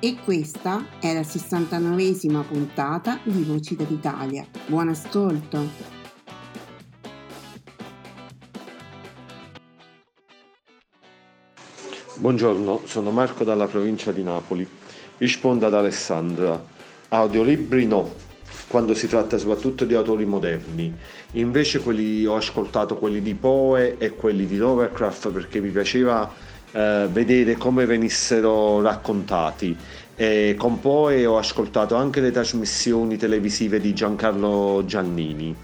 E questa è la 69esima puntata di Voci dell'Italia. Buon ascolto! Buongiorno, sono Marco dalla provincia di Napoli. Rispondo ad Alessandra. Audiolibri no, quando si tratta soprattutto di autori moderni. Invece quelli, ho ascoltato quelli di Poe e quelli di Lovecraft perché mi piaceva eh, vedere come venissero raccontati. E con poi ho ascoltato anche le trasmissioni televisive di Giancarlo Giannini.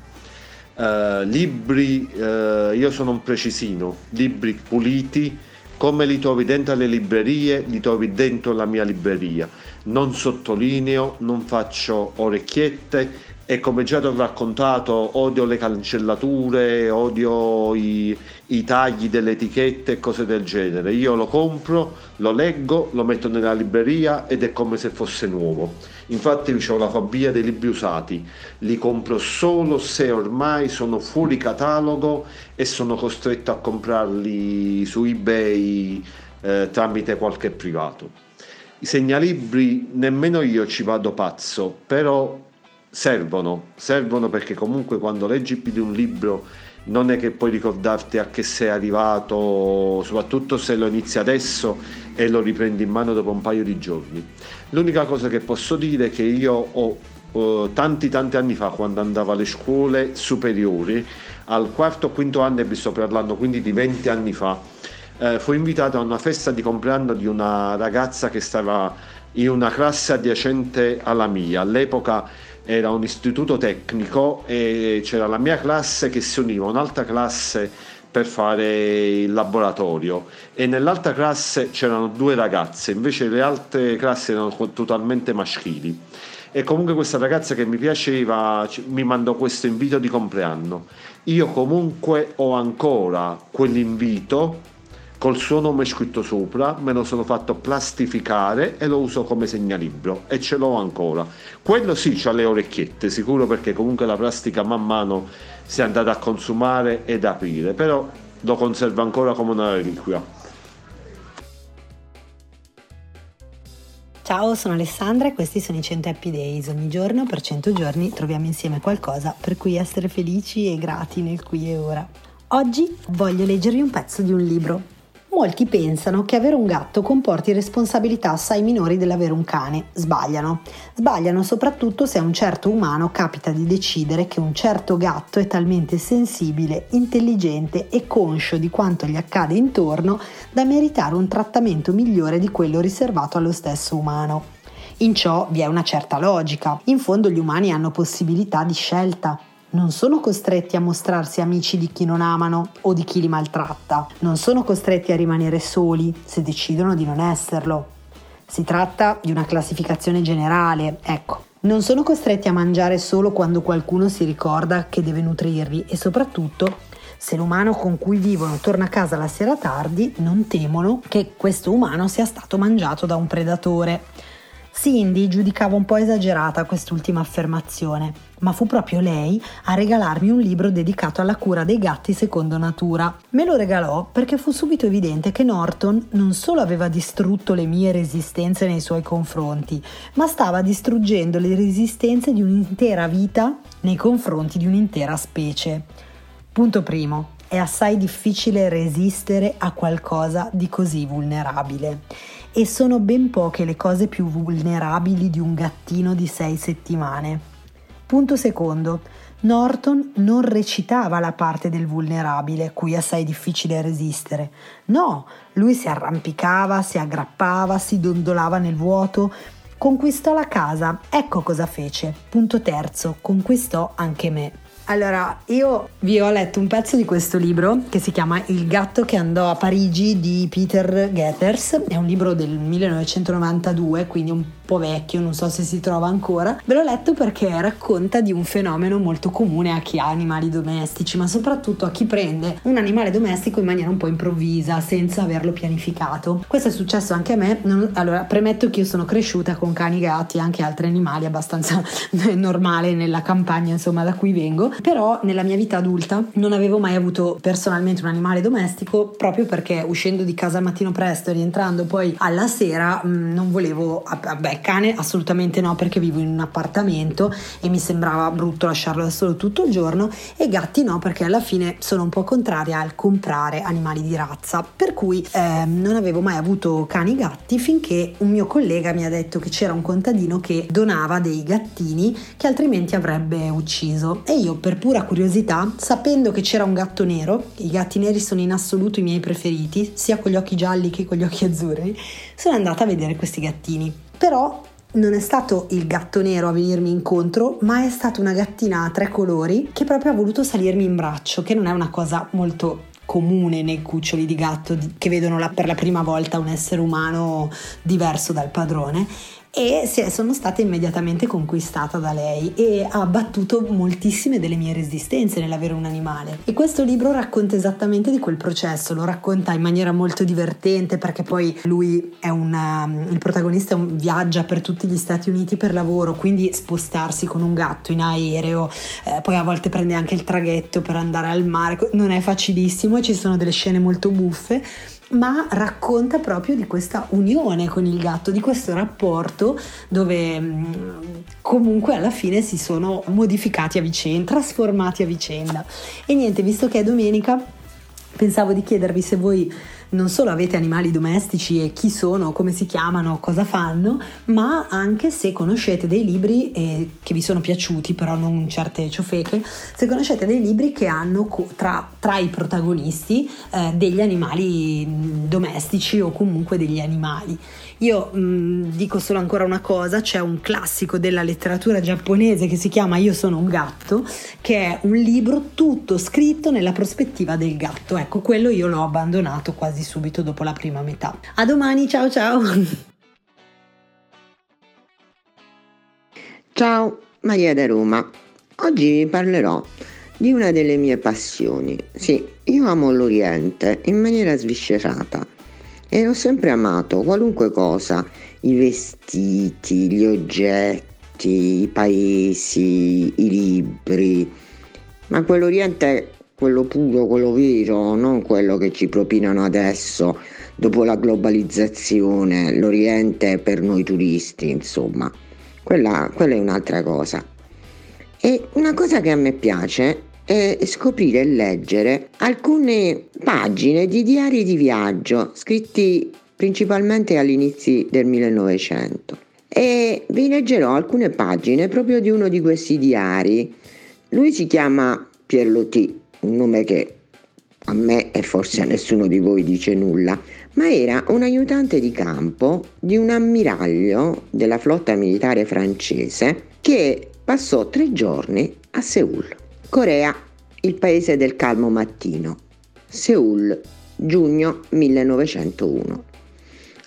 Uh, libri, uh, io sono un precisino, libri puliti, come li trovi dentro le librerie, li trovi dentro la mia libreria. Non sottolineo, non faccio orecchiette e come già ti ho raccontato, odio le cancellature, odio i, i, tagli delle etichette e cose del genere. Io lo compro, lo leggo, lo metto nella libreria ed è come se fosse nuovo. Infatti ho la fobia dei libri usati, li compro solo se ormai sono fuori catalogo e sono costretto a comprarli su eBay eh, tramite qualche privato. I segnalibri nemmeno io ci vado pazzo, però servono, servono perché comunque quando leggi più di un libro non è che puoi ricordarti a che sei arrivato, soprattutto se lo inizi adesso e lo riprendi in mano dopo un paio di giorni. L'unica cosa che posso dire è che io ho uh, tanti tanti anni fa, quando andavo alle scuole superiori, al quarto o quinto anno, e vi sto parlando quindi di 20 anni fa, eh, fui invitato a una festa di compleanno di una ragazza che stava in una classe adiacente alla mia. All'epoca era un istituto tecnico e c'era la mia classe che si univa a un'altra classe per fare il laboratorio e nell'altra classe c'erano due ragazze, invece le altre classi erano totalmente maschili. E comunque questa ragazza che mi piaceva mi mandò questo invito di compleanno. Io comunque ho ancora quell'invito col suo nome scritto sopra, me lo sono fatto plastificare e lo uso come segnalibro e ce l'ho ancora. Quello sì, ha le orecchiette, sicuro perché comunque la plastica man mano si è andata a consumare ed aprire, però lo conservo ancora come una reliquia. Ciao, sono Alessandra e questi sono i 100 Happy Days. Ogni giorno per 100 giorni troviamo insieme qualcosa per cui essere felici e grati nel qui e ora. Oggi voglio leggervi un pezzo di un libro Molti pensano che avere un gatto comporti responsabilità assai minori dell'avere un cane. Sbagliano. Sbagliano soprattutto se a un certo umano capita di decidere che un certo gatto è talmente sensibile, intelligente e conscio di quanto gli accade intorno da meritare un trattamento migliore di quello riservato allo stesso umano. In ciò vi è una certa logica. In fondo gli umani hanno possibilità di scelta non sono costretti a mostrarsi amici di chi non amano o di chi li maltratta, non sono costretti a rimanere soli se decidono di non esserlo. Si tratta di una classificazione generale, ecco. Non sono costretti a mangiare solo quando qualcuno si ricorda che deve nutrirli e soprattutto se l'umano con cui vivono torna a casa la sera tardi, non temono che questo umano sia stato mangiato da un predatore. Cindy giudicava un po' esagerata quest'ultima affermazione, ma fu proprio lei a regalarmi un libro dedicato alla cura dei gatti secondo natura. Me lo regalò perché fu subito evidente che Norton non solo aveva distrutto le mie resistenze nei suoi confronti, ma stava distruggendo le resistenze di un'intera vita nei confronti di un'intera specie. Punto primo. È assai difficile resistere a qualcosa di così vulnerabile e sono ben poche le cose più vulnerabili di un gattino di sei settimane. Punto secondo. Norton non recitava la parte del vulnerabile, cui è assai difficile resistere. No, lui si arrampicava, si aggrappava, si dondolava nel vuoto, conquistò la casa. Ecco cosa fece. Punto terzo, conquistò anche me. Allora, io vi ho letto un pezzo di questo libro che si chiama Il gatto che andò a Parigi di Peter Getters, è un libro del 1992, quindi un po' vecchio, non so se si trova ancora. Ve l'ho letto perché racconta di un fenomeno molto comune a chi ha animali domestici, ma soprattutto a chi prende un animale domestico in maniera un po' improvvisa, senza averlo pianificato. Questo è successo anche a me. Non, allora, premetto che io sono cresciuta con cani, gatti e anche altri animali abbastanza normale nella campagna, insomma, da cui vengo, però nella mia vita adulta non avevo mai avuto personalmente un animale domestico proprio perché uscendo di casa al mattino presto e rientrando poi alla sera mh, mm, non volevo, vabbè, cane? Assolutamente no perché vivo in un appartamento e mi sembrava brutto lasciarlo da solo tutto il giorno e gatti no perché alla fine sono un po' contraria al comprare animali di razza. Per cui eh, non avevo mai avuto cani gatti finché un mio collega mi ha detto che c'era un contadino che donava dei gattini che altrimenti avrebbe ucciso. E io per pura curiosità sapendo che c'era un gatto nero i gatti neri sono in assoluto i miei preferiti sia con gli occhi gialli che con gli occhi azzurri sono andata a vedere questi gattini però non è stato il gatto nero a venirmi incontro, ma è stata una gattina a tre colori che proprio ha voluto salirmi in braccio, che non è una cosa molto comune nei cuccioli di gatto che vedono la, per la prima volta un essere umano diverso dal padrone e sono stata immediatamente conquistata da lei e ha battuto moltissime delle mie resistenze nell'avere un animale. E questo libro racconta esattamente di quel processo, lo racconta in maniera molto divertente perché poi lui è un, um, il protagonista viaggia per tutti gli Stati Uniti per lavoro, quindi spostarsi con un gatto in aereo, eh, poi a volte prende anche il traghetto per andare al mare, non è facilissimo ci sono delle scene molto buffe ma racconta proprio di questa unione con il gatto, di questo rapporto dove mm, comunque alla fine si sono modificati a vicenda, trasformati a vicenda. E niente, visto che è domenica, pensavo di chiedervi se voi non solo avete animali domestici e chi sono, come si chiamano, cosa fanno, ma anche se conoscete dei libri eh, che vi sono piaciuti, però non certe ciofeche, se conoscete dei libri che hanno tra, tra i protagonisti eh, degli animali domestici o comunque degli animali. Io mh, mm, dico solo ancora una cosa, c'è un classico della letteratura giapponese che si chiama Io sono un gatto, che è un libro tutto scritto nella prospettiva del gatto. Ecco, quello io l'ho abbandonato quasi subito dopo la prima metà. A domani, ciao ciao! Ciao, Maria da Roma. Oggi vi parlerò di una delle mie passioni. Sì, io amo l'Oriente in maniera sviscerata e ho sempre amato qualunque cosa, i vestiti, gli oggetti, i paesi, i libri, ma quell'Oriente, quello puro, quello vero, non quello che ci propinano adesso dopo la globalizzazione, l'Oriente per noi turisti, insomma, quella, quella è un'altra cosa. E una cosa che a me piace è scoprire e leggere alcune pagine di diari di viaggio scritti principalmente all'inizio del 1900 e vi leggerò alcune pagine proprio di uno di questi diari. Lui si chiama Pierlotti, un nome che a me e forse a nessuno di voi dice nulla, ma era un aiutante di campo di un ammiraglio della flotta militare francese che passò tre giorni a Seul. Corea, il paese del calmo mattino. Seul, giugno 1901.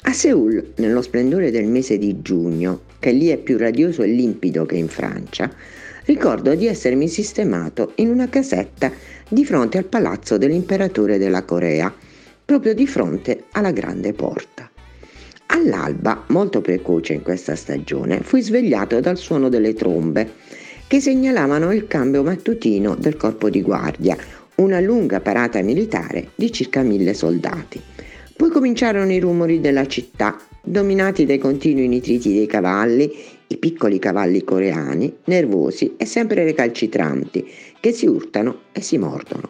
A Seul, nello splendore del mese di giugno, che lì è più radioso e limpido che in Francia, ricordo di essermi sistemato in una casetta di fronte al palazzo dell'imperatore della Corea, proprio di fronte alla grande porta. All'alba, molto precoce in questa stagione, fui svegliato dal suono delle trombe che segnalavano il cambio mattutino del corpo di guardia, una lunga parata militare di circa mille soldati. Poi cominciarono i rumori della città, dominati dai continui nitriti dei cavalli, i piccoli cavalli coreani, nervosi e sempre recalcitranti, che si urtano e si mordono.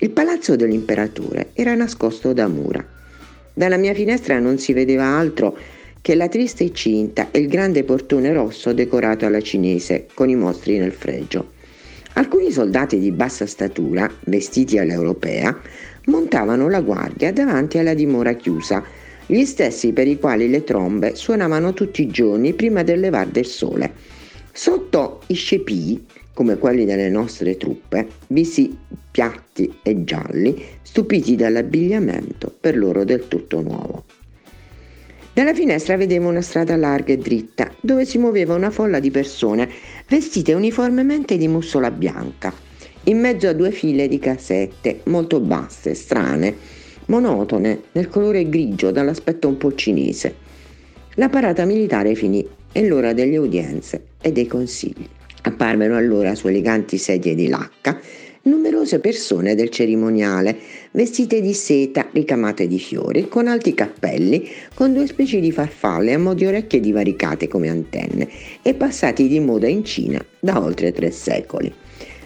Il palazzo dell'imperatore era nascosto da mura. Dalla mia finestra non si vedeva altro che la triste cinta e il grande portone rosso decorato alla cinese con i mostri nel fregio. Alcuni soldati di bassa statura, vestiti all'europea, montavano la guardia davanti alla dimora chiusa, gli stessi per i quali le trombe suonavano tutti i giorni prima del levar del sole. Sotto i scepii, come quelli delle nostre truppe, visi piatti e gialli, stupiti dall'abbigliamento per loro del tutto nuovo. Dalla finestra vedevo una strada larga e dritta, dove si muoveva una folla di persone vestite uniformemente di mussola bianca, in mezzo a due file di casette molto basse, strane, monotone, nel colore grigio dall'aspetto un po' cinese. La parata militare finì e l'ora delle udienze e dei consigli. Apparvero allora su eleganti sedie di lacca numerose persone del cerimoniale, vestite di seta ricamate di fiori, con alti cappelli, con due specie di farfalle a mo' di orecchie divaricate come antenne e passati di moda in Cina da oltre tre secoli.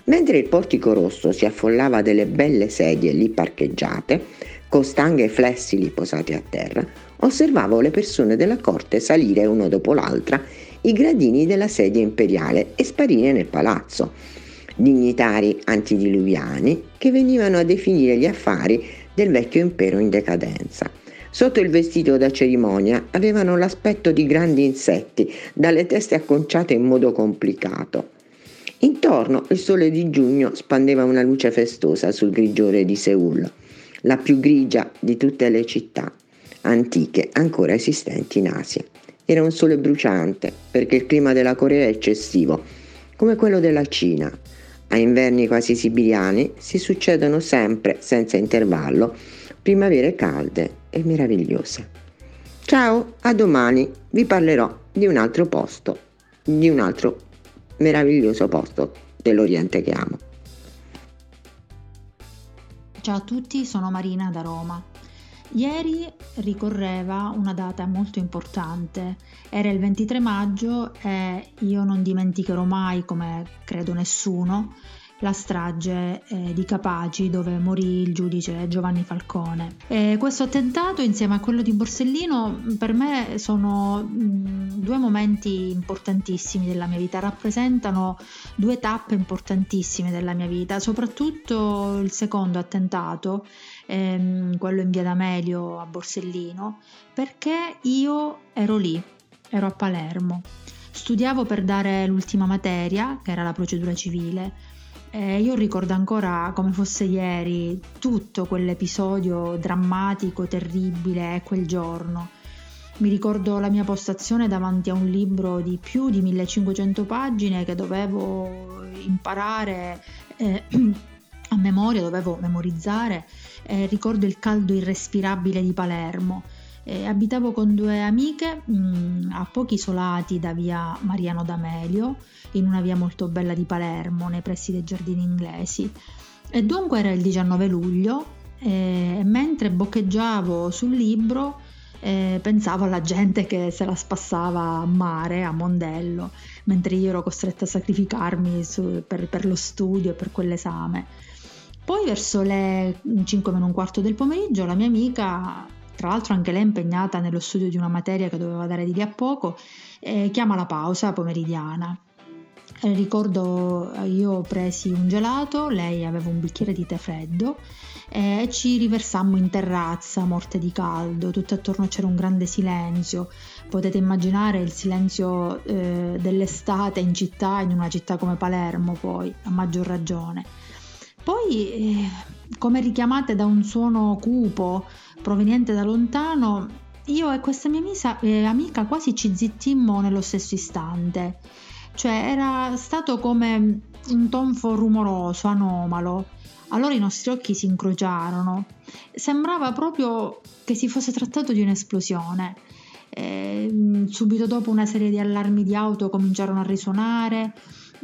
Mentre il portico rosso si affollava delle belle sedie lì parcheggiate, con stanghe flessili posate a terra, osservavo le persone della corte salire uno dopo l'altra i gradini della sedia imperiale e sparire nel palazzo dignitari antidiluviani che venivano a definire gli affari del vecchio impero in decadenza. Sotto il vestito da cerimonia avevano l'aspetto di grandi insetti, dalle teste acconciate in modo complicato. Intorno il sole di giugno spandeva una luce festosa sul grigiore di Seul, la più grigia di tutte le città antiche ancora esistenti in Asia. Era un sole bruciante perché il clima della Corea è eccessivo, come quello della Cina, a inverni quasi siberiani si succedono sempre, senza intervallo, primavere calde e meravigliose. Ciao, a domani vi parlerò di un altro posto, di un altro meraviglioso posto dell'Oriente che amo. Ciao a tutti, sono Marina da Roma. Ieri ricorreva una data molto importante, era il 23 maggio e io non dimenticherò mai, come credo nessuno, la strage eh, di Capaci dove morì il giudice Giovanni Falcone. E questo attentato insieme a quello di Borsellino per me sono mh, due momenti importantissimi della mia vita, rappresentano due tappe importantissime della mia vita, soprattutto il secondo attentato ehm, quello in via D'Amelio a Borsellino, perché io ero lì, ero a Palermo. Studiavo per dare l'ultima materia, che era la procedura civile. E io ricordo ancora come fosse ieri tutto quell'episodio drammatico, terribile, quel giorno. Mi ricordo la mia postazione davanti a un libro di più di 1500 pagine che dovevo imparare eh, a memoria, dovevo memorizzare eh, ricordo il caldo irrespirabile di Palermo. Eh, abitavo con due amiche mh, mm, a pochi isolati da via Mariano d'Amelio, in una via molto bella di Palermo, nei pressi dei giardini inglesi. E dunque era il 19 luglio e mentre boccheggiavo sul libro eh, pensavo alla gente che se la spassava a mare, a Mondello, mentre io ero costretta a sacrificarmi su, per, per lo studio e per quell'esame. Poi verso le 5 meno un quarto del pomeriggio la mia amica, tra l'altro anche lei impegnata nello studio di una materia che doveva dare di lì a poco, eh, chiama la pausa pomeridiana. Eh, ricordo eh, io presi un gelato, lei aveva un bicchiere di tè freddo eh, e ci riversammo in terrazza, morte di caldo, tutto attorno c'era un grande silenzio, potete immaginare il silenzio eh, dell'estate in città, in una città come Palermo poi, a maggior ragione. Poi, eh, come richiamate da un suono cupo proveniente da lontano, io e questa mia misa, eh, amica quasi ci zittimmo nello stesso istante. Cioè era stato come un tonfo rumoroso, anomalo. Allora i nostri occhi si incrociarono. Sembrava proprio che si fosse trattato di un'esplosione. Eh, subito dopo una serie di allarmi di auto cominciarono a risuonare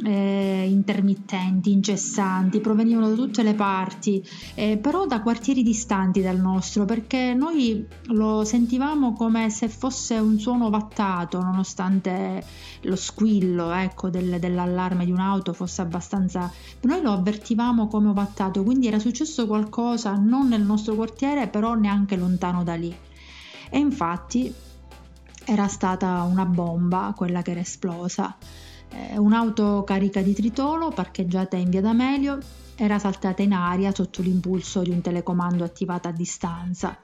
eh, intermittenti, incessanti, provenivano da tutte le parti, eh, però da quartieri distanti dal nostro, perché noi lo sentivamo come se fosse un suono vattato, nonostante lo squillo ecco, del, dell'allarme di un'auto fosse abbastanza... Noi lo avvertivamo come ovattato, quindi era successo qualcosa non nel nostro quartiere, però neanche lontano da lì. E infatti era stata una bomba quella che era esplosa. Eh, un'auto carica di tritolo parcheggiata in via D'Amelio era saltata in aria sotto l'impulso di un telecomando attivato a distanza.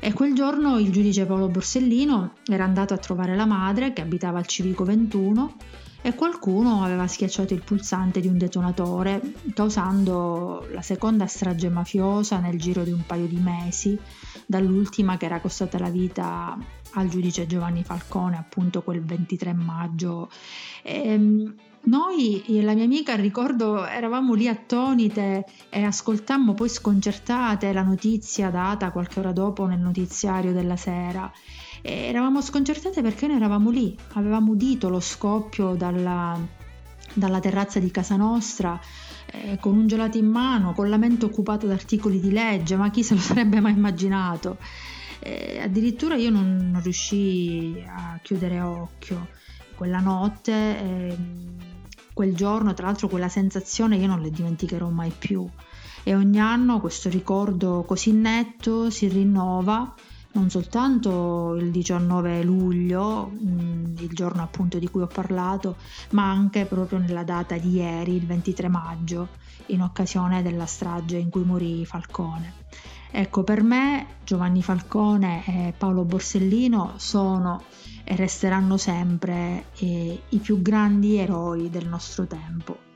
E quel giorno il giudice Paolo Borsellino era andato a trovare la madre che abitava al Civico 21 e qualcuno aveva schiacciato il pulsante di un detonatore, causando la seconda strage mafiosa nel giro di un paio di mesi, dall'ultima che era costata la vita al giudice Giovanni Falcone appunto quel 23 maggio. E, ehm, noi e la mia amica, ricordo, eravamo lì attonite e ascoltammo poi sconcertate la notizia data qualche ora dopo nel notiziario della sera. E eravamo sconcertate perché noi eravamo lì, avevamo udito lo scoppio dalla, dalla terrazza di casa nostra eh, con un gelato in mano, con la mente occupata da articoli di legge, ma chi se lo sarebbe mai immaginato? Eh, addirittura io non, non, riuscii a chiudere occhio quella notte, eh, quel giorno, tra l'altro quella sensazione io non le dimenticherò mai più e ogni anno questo ricordo così netto si rinnova non soltanto il 19 luglio, mm, il giorno appunto di cui ho parlato, ma anche proprio nella data di ieri, il 23 maggio, in occasione della strage in cui morì Falcone. Ecco, per me Giovanni Falcone e Paolo Borsellino sono e resteranno sempre eh, i più grandi eroi del nostro tempo.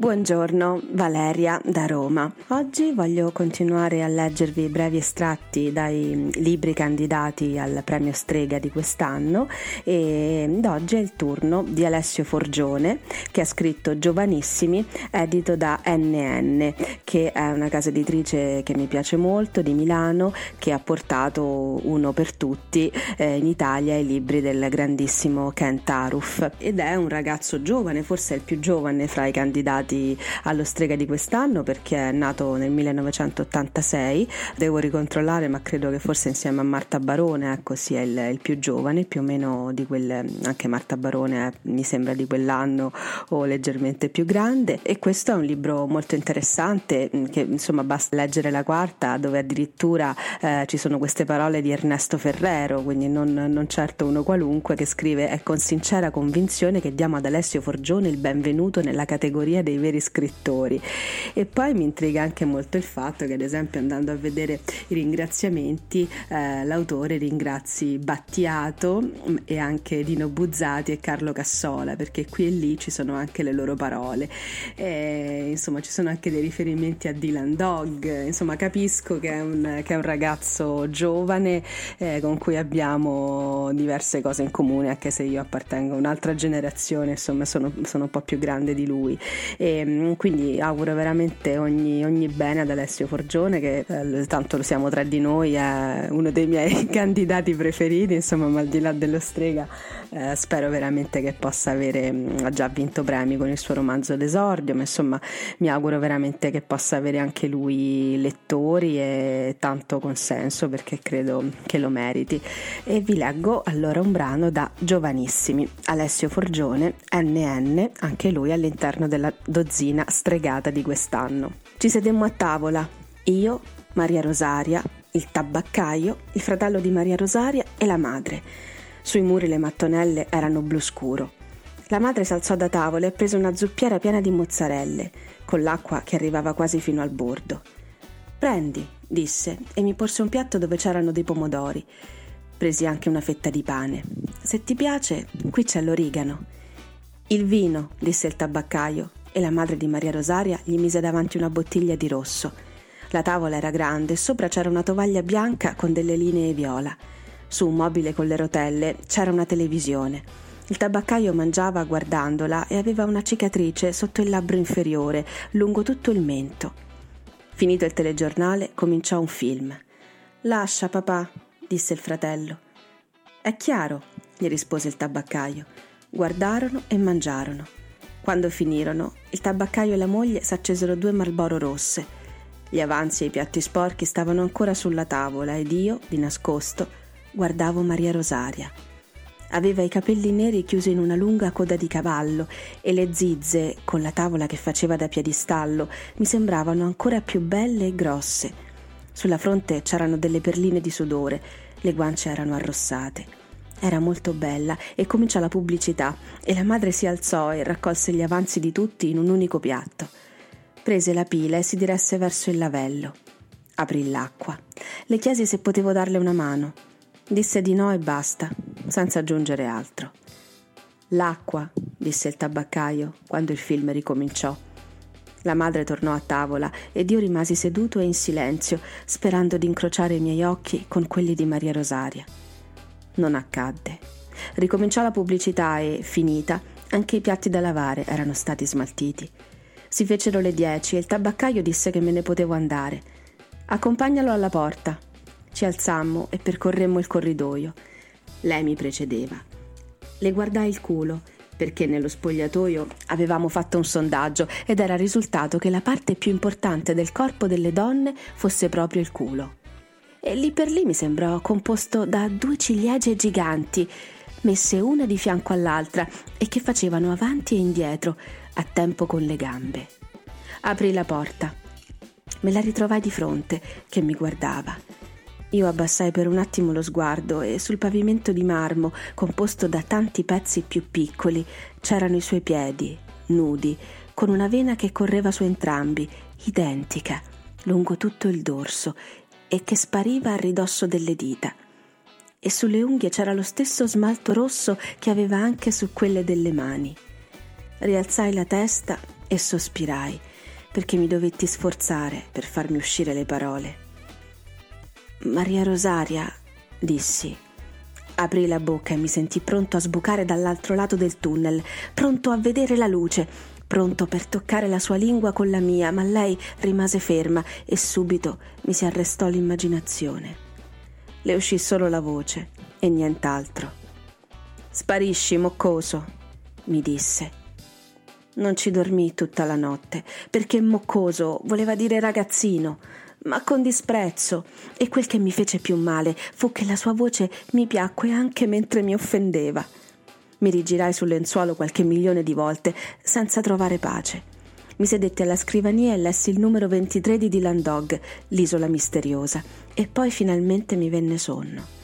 Buongiorno, Valeria da Roma. Oggi voglio continuare a leggervi brevi estratti dai libri candidati al premio Strega di quest'anno e oggi è il turno di Alessio Forgione che ha scritto Giovanissimi, edito da NN, che è una casa editrice che mi piace molto di Milano, che ha portato uno per tutti eh, in Italia i libri del grandissimo Kent Aruf ed è un ragazzo giovane, forse è il più giovane fra i candidati nominati allo strega di quest'anno perché è nato nel 1986, devo ricontrollare ma credo che forse insieme a Marta Barone ecco, sia il, il più giovane, più o meno di quel, anche Marta Barone è, mi sembra di quell'anno o leggermente più grande. E questo è un libro molto interessante mm, che insomma basta leggere la quarta dove addirittura eh, ci sono queste parole di Ernesto Ferrero, quindi non, non certo uno qualunque che scrive è con sincera convinzione che diamo ad Alessio Forgione il benvenuto nella categoria dei veri scrittori. E poi mi intriga anche molto il fatto che, ad esempio, andando a vedere i ringraziamenti, eh, l'autore ringrazi Battiato mm, e anche Dino Buzzati e Carlo Cassola, perché qui e lì ci sono anche le loro parole. E, insomma, ci sono anche dei riferimenti a Dylan Dog. Insomma, capisco che è un, che è un ragazzo giovane eh, con cui abbiamo diverse cose in comune, anche se io appartengo a un'altra generazione, insomma, sono, sono un po' più grande di lui. E, Ehm, quindi auguro veramente ogni, ogni, bene ad Alessio Forgione che eh, tanto lo siamo tra di noi, è uno dei miei candidati preferiti, insomma, ma al di là dello strega eh, spero veramente che possa avere, mm, ha già vinto premi con il suo romanzo d'esordio, ma insomma mi auguro veramente che possa avere anche lui lettori e tanto consenso perché credo che lo meriti. E vi leggo allora un brano da Giovanissimi, Alessio Forgione, NN, anche lui all'interno della dozzina stregata di quest'anno. Ci sedemmo a tavola, io, Maria Rosaria, il tabaccaio, il fratello di Maria Rosaria e la madre. Sui muri le mattonelle erano blu scuro. La madre s'alzò da tavola e prese una zuppiera piena di mozzarelle, con l'acqua che arrivava quasi fino al bordo. Prendi, disse, e mi porse un piatto dove c'erano dei pomodori. Presi anche una fetta di pane. Se ti piace, qui c'è l'origano. Il vino, disse il tabaccaio, e la madre di Maria Rosaria gli mise davanti una bottiglia di rosso. La tavola era grande e sopra c'era una tovaglia bianca con delle linee viola. Su un mobile con le rotelle c'era una televisione. Il tabaccaio mangiava guardandola e aveva una cicatrice sotto il labbro inferiore, lungo tutto il mento. Finito il telegiornale, cominciò un film. Lascia, papà, disse il fratello. È chiaro, gli rispose il tabaccaio. Guardarono e mangiarono. Quando finirono, il tabaccaio e la moglie s'accesero due Marlboro rosse. Gli avanzi e i piatti sporchi stavano ancora sulla tavola ed io, di nascosto, guardavo Maria Rosaria. Aveva i capelli neri chiusi in una lunga coda di cavallo e le zizze, con la tavola che faceva da piedistallo, mi sembravano ancora più belle e grosse. Sulla fronte c'erano delle perline di sudore, le guance erano arrossate. Era molto bella e cominciò la pubblicità e la madre si alzò e raccolse gli avanzi di tutti in un unico piatto. Prese la pila e si diresse verso il lavello. Aprì l'acqua. Le chiesi se potevo darle una mano. Disse di no e basta, senza aggiungere altro. L'acqua, disse il tabaccaio quando il film ricominciò. La madre tornò a tavola ed io rimasi seduto e in silenzio, sperando di incrociare i miei occhi con quelli di Maria Rosaria. Non accadde. Ricominciò la pubblicità e, finita, anche i piatti da lavare erano stati smaltiti. Si fecero le dieci e il tabaccaio disse che me ne potevo andare. Accompagnalo alla porta, ci alzammo e percorremmo il corridoio. Lei mi precedeva. Le guardai il culo, perché nello spogliatoio avevamo fatto un sondaggio ed era risultato che la parte più importante del corpo delle donne fosse proprio il culo. E lì per lì mi sembrò composto da due ciliegie giganti, messe una di fianco all'altra e che facevano avanti e indietro, a tempo con le gambe. Aprì la porta. Me la ritrovai di fronte, che mi guardava. Io abbassai per un attimo lo sguardo e sul pavimento di marmo, composto da tanti pezzi più piccoli, c'erano i suoi piedi, nudi, con una vena che correva su entrambi, identica, lungo tutto il dorso, e che spariva a ridosso delle dita. E sulle unghie c'era lo stesso smalto rosso che aveva anche su quelle delle mani. Rialzai la testa e sospirai, perché mi dovetti sforzare per farmi uscire le parole. Maria Rosaria, dissi. Aprì la bocca e mi sentii pronto a sbucare dall'altro lato del tunnel, pronto a vedere la luce, pronto per toccare la sua lingua con la mia, ma lei rimase ferma e subito mi si arrestò l'immaginazione. Le uscì solo la voce e nient'altro. Sparisci, moccoso, mi disse. Non ci dormii tutta la notte, perché moccoso voleva dire ragazzino, ma con disprezzo, e quel che mi fece più male fu che la sua voce mi piacque anche mentre mi offendeva. Mi rigirai sul lenzuolo qualche milione di volte, senza trovare pace. Mi sedetti alla scrivania e lessi il numero 23 di Dylan Dog, l'isola misteriosa, e poi finalmente mi venne sonno.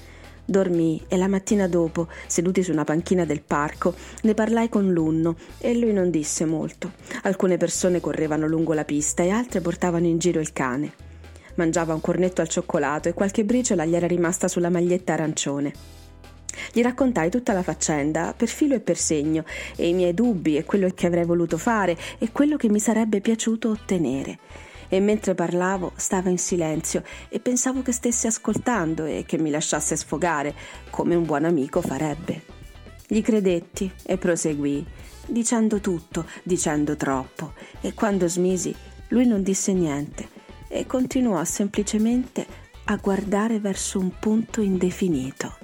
Dormii e la mattina dopo, seduti su una panchina del parco, ne parlai con l'unno e lui non disse molto. Alcune persone correvano lungo la pista e altre portavano in giro il cane. Mangiava un cornetto al cioccolato e qualche briciola gli era rimasta sulla maglietta arancione. Gli raccontai tutta la faccenda, per filo e per segno, e i miei dubbi e quello che avrei voluto fare e quello che mi sarebbe piaciuto ottenere. E mentre parlavo stava in silenzio e pensavo che stesse ascoltando e che mi lasciasse sfogare, come un buon amico farebbe. Gli credetti e proseguii, dicendo tutto, dicendo troppo, e quando smisi lui non disse niente e continuò semplicemente a guardare verso un punto indefinito.